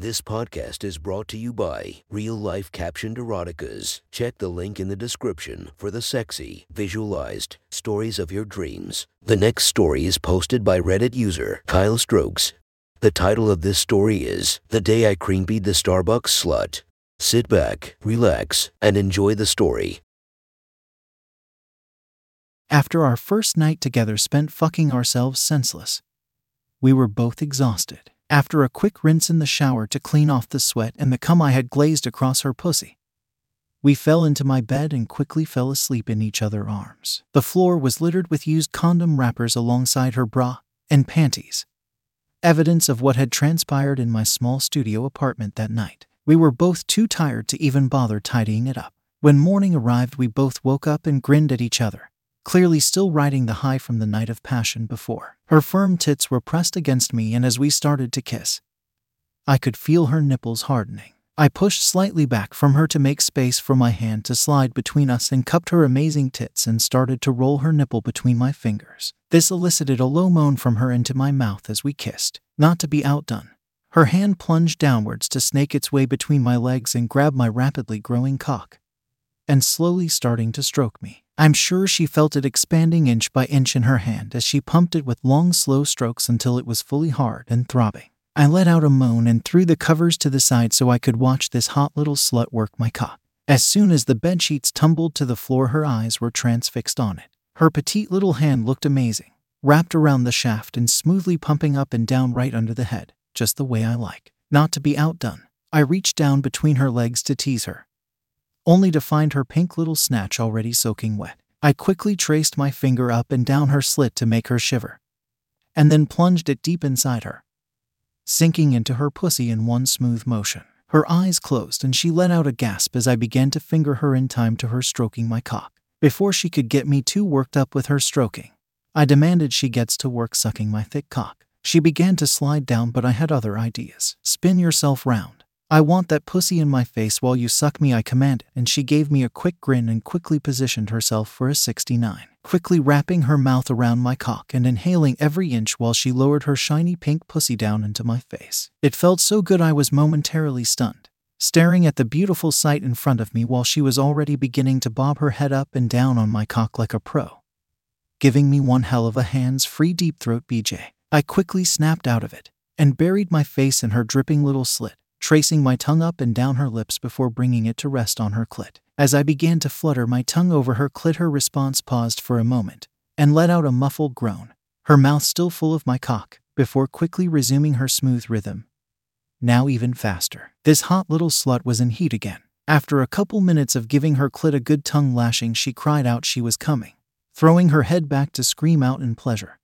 This podcast is brought to you by Real Life Captioned Eroticas. Check the link in the description for the sexy, visualized stories of your dreams. The next story is posted by Reddit user Kyle Strokes. The title of this story is The Day I Creampied the Starbucks Slut. Sit back, relax, and enjoy the story. After our first night together spent fucking ourselves senseless, we were both exhausted. After a quick rinse in the shower to clean off the sweat and the cum I had glazed across her pussy, we fell into my bed and quickly fell asleep in each other's arms. The floor was littered with used condom wrappers alongside her bra and panties, evidence of what had transpired in my small studio apartment that night. We were both too tired to even bother tidying it up. When morning arrived, we both woke up and grinned at each other clearly still riding the high from the night of passion before. Her firm tits were pressed against me, and as we started to kiss, I could feel her nipples hardening. I pushed slightly back from her to make space for my hand to slide between us and cupped her amazing tits and started to roll her nipple between my fingers. This elicited a low moan from her into my mouth as we kissed. Not to be outdone, her hand plunged downwards to snake its way between my legs and grab my rapidly growing cock, and slowly starting to stroke me. I'm sure she felt it expanding inch by inch in her hand as she pumped it with long, slow strokes until it was fully hard and throbbing. I let out a moan and threw the covers to the side so I could watch this hot little slut work my cock. As soon as the bed sheets tumbled to the floor, her eyes were transfixed on it. Her petite little hand looked amazing, wrapped around the shaft and smoothly pumping up and down right under the head, just the way I like. Not to be outdone, I reached down between her legs to tease her, only to find her pink little snatch already soaking wet. I quickly traced my finger up and down her slit to make her shiver, and then plunged it deep inside her, sinking into her pussy in one smooth motion. Her eyes closed and she let out a gasp as I began to finger her in time to her stroking my cock. Before she could get me too worked up with her stroking, I demanded she gets to work sucking my thick cock. She began to slide down, but I had other ideas. Spin yourself round. I want that pussy in my face while you suck me, I commanded, and she gave me a quick grin and quickly positioned herself for a 69, quickly wrapping her mouth around my cock and inhaling every inch while she lowered her shiny pink pussy down into my face. It felt so good I was momentarily stunned, staring at the beautiful sight in front of me while she was already beginning to bob her head up and down on my cock like a pro, giving me one hell of a hands free deep throat BJ. I quickly snapped out of it and buried my face in her dripping little slit tracing my tongue up and down her lips before bringing it to rest on her clit. As I began to flutter my tongue over her clit, her response paused for a moment and let out a muffled groan, her mouth still full of my cock, before quickly resuming her smooth rhythm. Now even faster. This hot little slut was in heat again. After a couple minutes of giving her clit a good tongue lashing, she cried out she was coming, throwing her head back to scream out in pleasure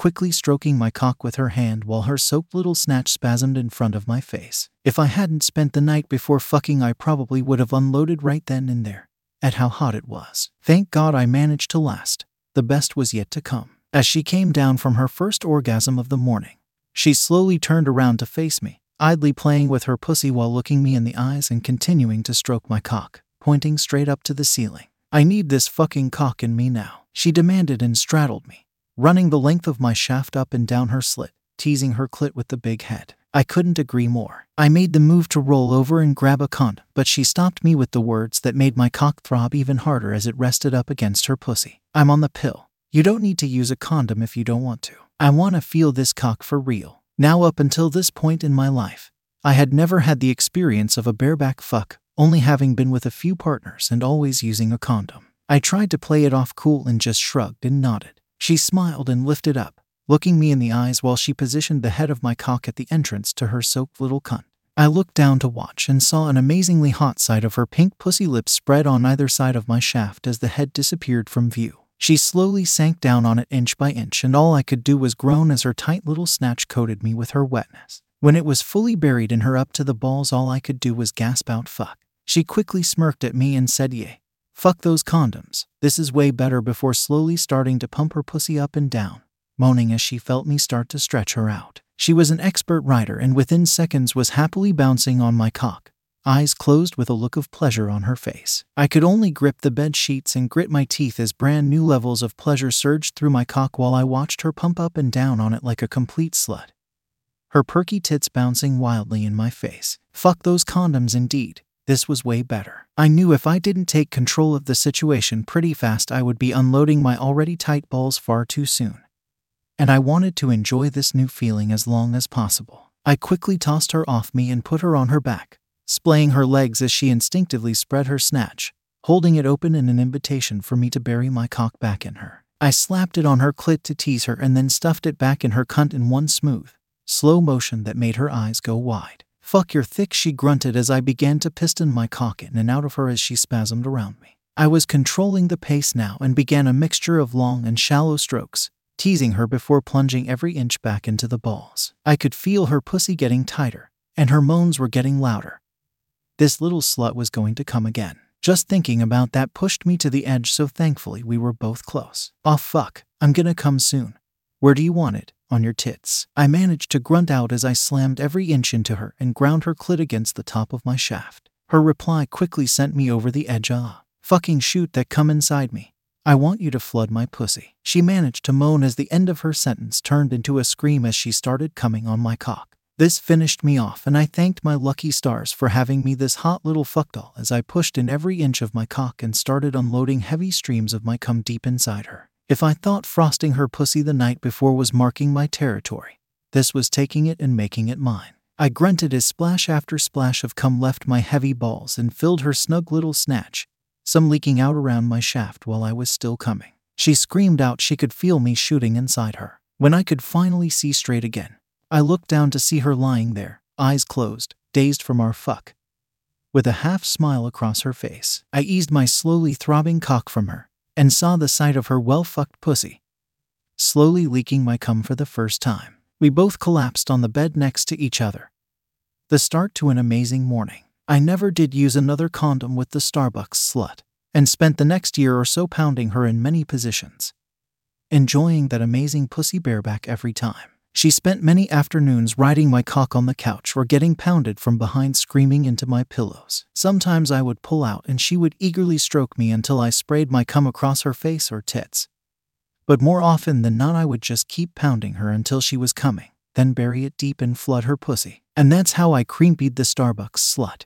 quickly stroking my cock with her hand while her soaked little snatch spasmed in front of my face. If I hadn't spent the night before fucking, I probably would have unloaded right then and there, at how hot it was. Thank God I managed to last. The best was yet to come. As she came down from her first orgasm of the morning, she slowly turned around to face me, idly playing with her pussy while looking me in the eyes and continuing to stroke my cock, pointing straight up to the ceiling. I need this fucking cock in me now, she demanded and straddled me, running the length of my shaft up and down her slit, teasing her clit with the big head. I couldn't agree more. I made the move to roll over and grab a condom, but she stopped me with the words that made my cock throb even harder as it rested up against her pussy. I'm on the pill. You don't need to use a condom if you don't want to. I want to feel this cock for real. Now, up until this point in my life, I had never had the experience of a bareback fuck, only having been with a few partners and always using a condom. I tried to play it off cool and just shrugged and nodded. She smiled and lifted up, looking me in the eyes while she positioned the head of my cock at the entrance to her soaked little cunt. I looked down to watch and saw an amazingly hot side of her pink pussy lips spread on either side of my shaft as the head disappeared from view. She slowly sank down on it inch by inch, and all I could do was groan as her tight little snatch coated me with her wetness. When it was fully buried in her up to the balls, all I could do was gasp out fuck. She quickly smirked at me and said, Yay. Fuck those condoms. This is way better before slowly starting to pump her pussy up and down, moaning as she felt me start to stretch her out. She was an expert rider and within seconds was happily bouncing on my cock, eyes closed with a look of pleasure on her face. I could only grip the bed sheets and grit my teeth as brand new levels of pleasure surged through my cock while I watched her pump up and down on it like a complete slut. her perky tits bouncing wildly in my face. Fuck those condoms indeed. This was way better. I knew if I didn't take control of the situation pretty fast, I would be unloading my already tight balls far too soon. And I wanted to enjoy this new feeling as long as possible. I quickly tossed her off me and put her on her back, splaying her legs as she instinctively spread her snatch, holding it open in an invitation for me to bury my cock back in her. I slapped it on her clit to tease her and then stuffed it back in her cunt in one smooth, slow motion that made her eyes go wide. Fuck your thick, she grunted as I began to piston my cock in and out of her as she spasmed around me. I was controlling the pace now and began a mixture of long and shallow strokes, teasing her before plunging every inch back into the balls. I could feel her pussy getting tighter, and her moans were getting louder. This little slut was going to come again. Just thinking about that pushed me to the edge, so thankfully we were both close. Oh fuck, I'm gonna come soon. Where do you want it? On your tits. I managed to grunt out as I slammed every inch into her and ground her clit against the top of my shaft. Her reply quickly sent me over the edge. Ah, fucking shoot that come inside me. I want you to flood my pussy. She managed to moan as the end of her sentence turned into a scream as she started coming on my cock. This finished me off, and I thanked my lucky stars for having me this hot little fuckdoll as I pushed in every inch of my cock and started unloading heavy streams of my cum deep inside her. If I thought frosting her pussy the night before was marking my territory, this was taking it and making it mine. I grunted as splash after splash of cum left my heavy balls and filled her snug little snatch, some leaking out around my shaft while I was still coming. She screamed out she could feel me shooting inside her. When I could finally see straight again, I looked down to see her lying there, eyes closed, dazed from our fuck. With a half smile across her face, I eased my slowly throbbing cock from her and saw the sight of her well fucked pussy, slowly leaking my cum for the first time. We both collapsed on the bed next to each other. The start to an amazing morning. I never did use another condom with the Starbucks slut, and spent the next year or so pounding her in many positions, enjoying that amazing pussy bareback every time. She spent many afternoons riding my cock on the couch or getting pounded from behind screaming into my pillows. Sometimes I would pull out and she would eagerly stroke me until I sprayed my cum across her face or tits. But more often than not, I would just keep pounding her until she was coming, then bury it deep and flood her pussy. And that's how I creampied the Starbucks slut.